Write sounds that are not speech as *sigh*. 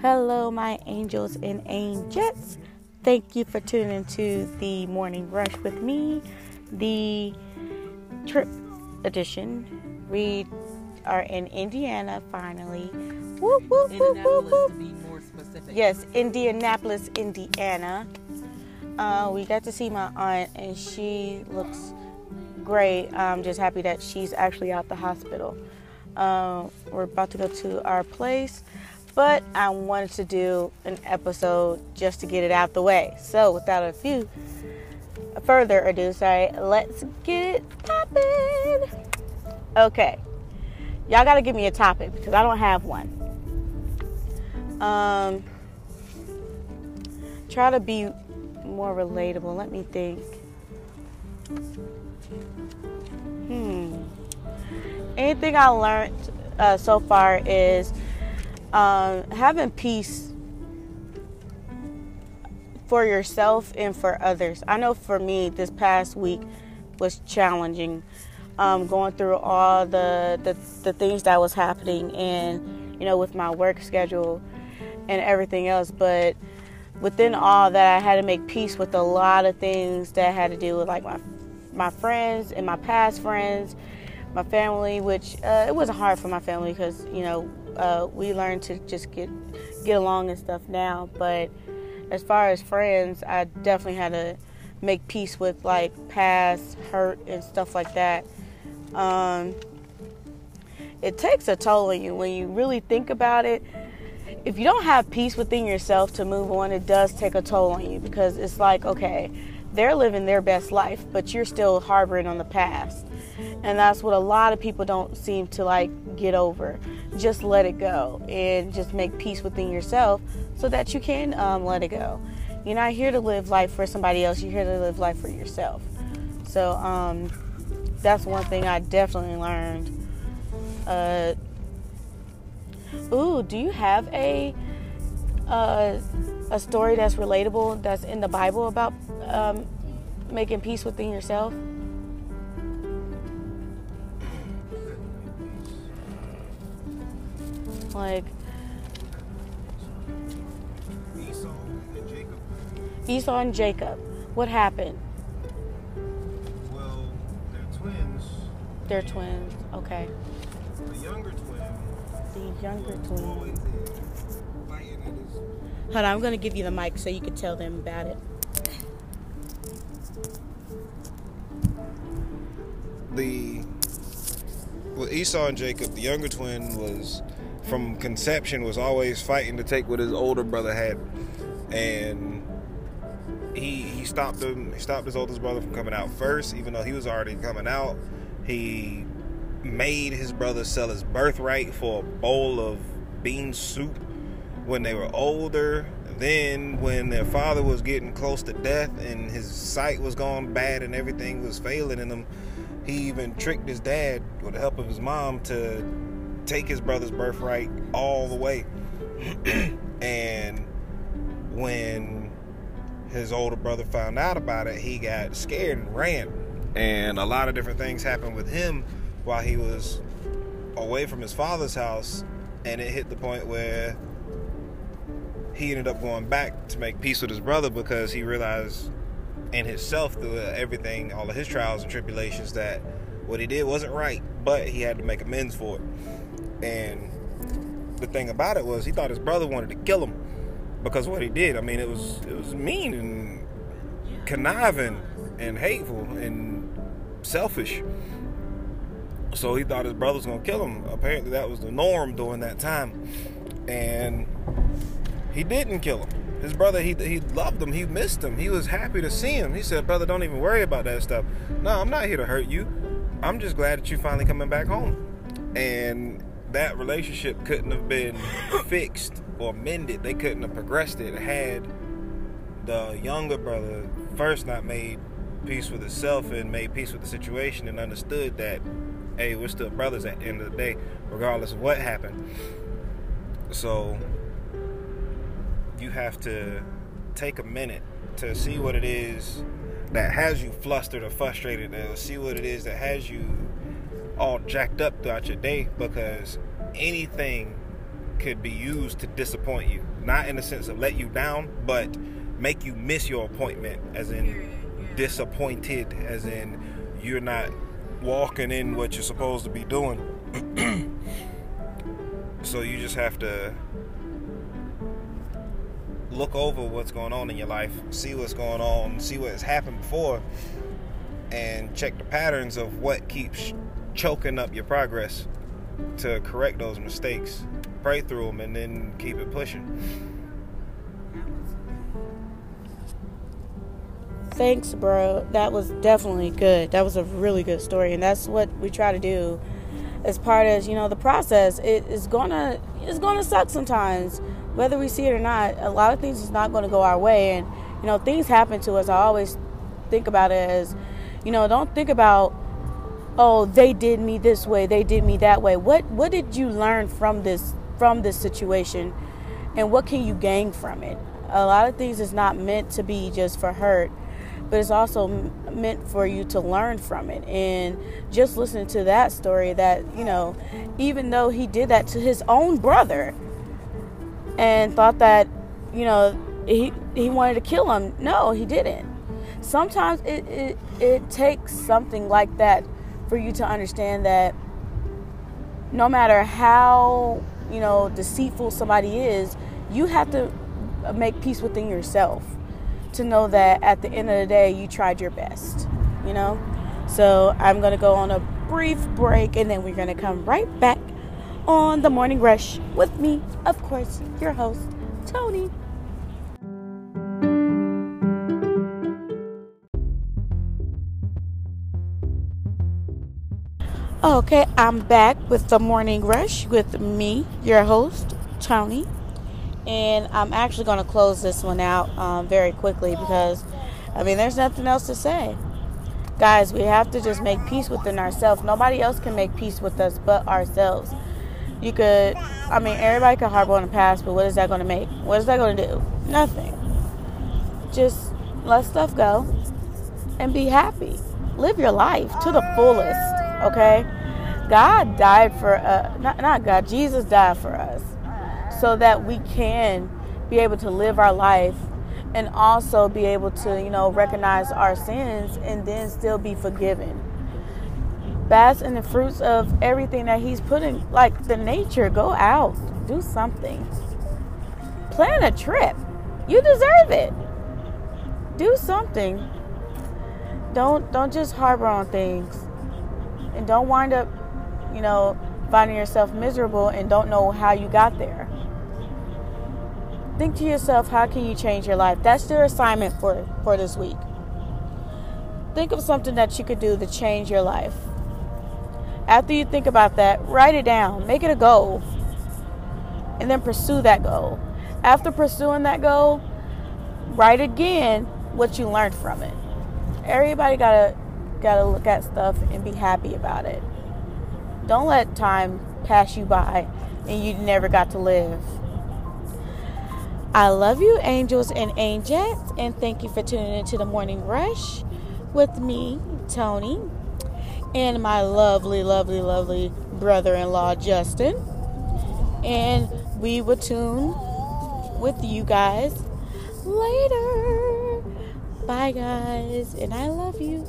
Hello, my angels and angels. Thank you for tuning to the morning rush with me, the trip edition. We are in Indiana finally. Whoop, whoop, whoop, whoop, whoop. to be more specific. Yes, Indianapolis, Indiana. Uh, we got to see my aunt, and she looks great. I'm just happy that she's actually out the hospital. Um, we're about to go to our place, but I wanted to do an episode just to get it out the way. So, without a few further ado, sorry, let's get it popping. Okay, y'all got to give me a topic because I don't have one. Um, try to be more relatable. Let me think. Hmm. Anything I learned uh, so far is um, having peace for yourself and for others. I know for me, this past week was challenging. Um, going through all the, the the things that was happening, and you know, with my work schedule and everything else, but within all that, I had to make peace with a lot of things that had to do with like my my friends and my past friends, my family. Which uh, it wasn't hard for my family because you know uh, we learned to just get get along and stuff now. But as far as friends, I definitely had to make peace with like past hurt and stuff like that. Um, it takes a toll on you when you really think about it if you don't have peace within yourself to move on, it does take a toll on you because it's like, okay, they're living their best life, but you're still harboring on the past. And that's what a lot of people don't seem to like get over. Just let it go and just make peace within yourself so that you can um, let it go. You're not here to live life for somebody else, you're here to live life for yourself. So, um, that's one thing I definitely learned. Uh, Ooh, do you have a uh, a story that's relatable that's in the Bible about um, making peace within yourself? Like Esau and Jacob. What happened? Well, they're twins. They're twins. Okay. The younger twin The younger twin. Hold on, I'm gonna give you the mic so you can tell them about it. The well, Esau and Jacob, the younger twin was from conception was always fighting to take what his older brother had, and he he stopped him. He stopped his oldest brother from coming out first, even though he was already coming out. He made his brother sell his birthright for a bowl of bean soup when they were older. Then, when their father was getting close to death and his sight was going bad and everything was failing in him, he even tricked his dad with the help of his mom to take his brother's birthright all the way. *clears throat* and when his older brother found out about it, he got scared and ran. And a lot of different things happened with him while he was away from his father's house. And it hit the point where he ended up going back to make peace with his brother because he realized in himself through everything, all of his trials and tribulations, that what he did wasn't right, but he had to make amends for it. And the thing about it was, he thought his brother wanted to kill him because what he did. I mean, it was it was mean and conniving and hateful and selfish. So he thought his brother was gonna kill him. Apparently, that was the norm during that time, and he didn't kill him. His brother, he he loved him. He missed him. He was happy to see him. He said, "Brother, don't even worry about that stuff. No, I'm not here to hurt you. I'm just glad that you're finally coming back home." And that relationship couldn't have been fixed or mended. They couldn't have progressed it had the younger brother first not made peace with himself and made peace with the situation and understood that, hey, we're still brothers at the end of the day, regardless of what happened. So you have to take a minute to see what it is that has you flustered or frustrated and see what it is that has you all jacked up throughout your day because anything could be used to disappoint you. Not in the sense of let you down, but make you miss your appointment, as in disappointed, as in you're not walking in what you're supposed to be doing. *clears throat* so you just have to look over what's going on in your life, see what's going on, see what has happened before, and check the patterns of what keeps choking up your progress to correct those mistakes. Pray through them and then keep it pushing. Thanks, bro. That was definitely good. That was a really good story, and that's what we try to do as part of you know the process. It is gonna it's gonna suck sometimes, whether we see it or not. A lot of things is not to go our way, and you know things happen to us. I always think about it as, you know, don't think about oh they did me this way, they did me that way. What what did you learn from this from this situation, and what can you gain from it? A lot of things is not meant to be just for hurt but it's also meant for you to learn from it. And just listening to that story, that, you know, even though he did that to his own brother and thought that, you know, he, he wanted to kill him, no, he didn't. Sometimes it, it, it takes something like that for you to understand that no matter how, you know, deceitful somebody is, you have to make peace within yourself to know that at the end of the day, you tried your best, you know? So I'm going to go on a brief break and then we're going to come right back on the morning rush with me, of course, your host, Tony. Okay, I'm back with the morning rush with me, your host, Tony and I'm actually going to close this one out um, very quickly because, I mean, there's nothing else to say. Guys, we have to just make peace within ourselves. Nobody else can make peace with us but ourselves. You could, I mean, everybody could harbor on the past, but what is that going to make? What is that going to do? Nothing. Just let stuff go and be happy. Live your life to the fullest, okay? God died for, us. not, not God, Jesus died for us so that we can be able to live our life and also be able to, you know, recognize our sins and then still be forgiven. Bask in the fruits of everything that He's putting, like the nature. Go out, do something, plan a trip. You deserve it. Do something. Don't don't just harbor on things, and don't wind up, you know, finding yourself miserable and don't know how you got there think to yourself, how can you change your life? That's your assignment for, for this week. Think of something that you could do to change your life. After you think about that, write it down, make it a goal, and then pursue that goal. After pursuing that goal, write again what you learned from it. Everybody gotta gotta look at stuff and be happy about it. Don't let time pass you by and you never got to live. I love you, angels and angels, and thank you for tuning into the morning rush with me, Tony, and my lovely, lovely, lovely brother in law, Justin. And we will tune with you guys later. Bye, guys, and I love you.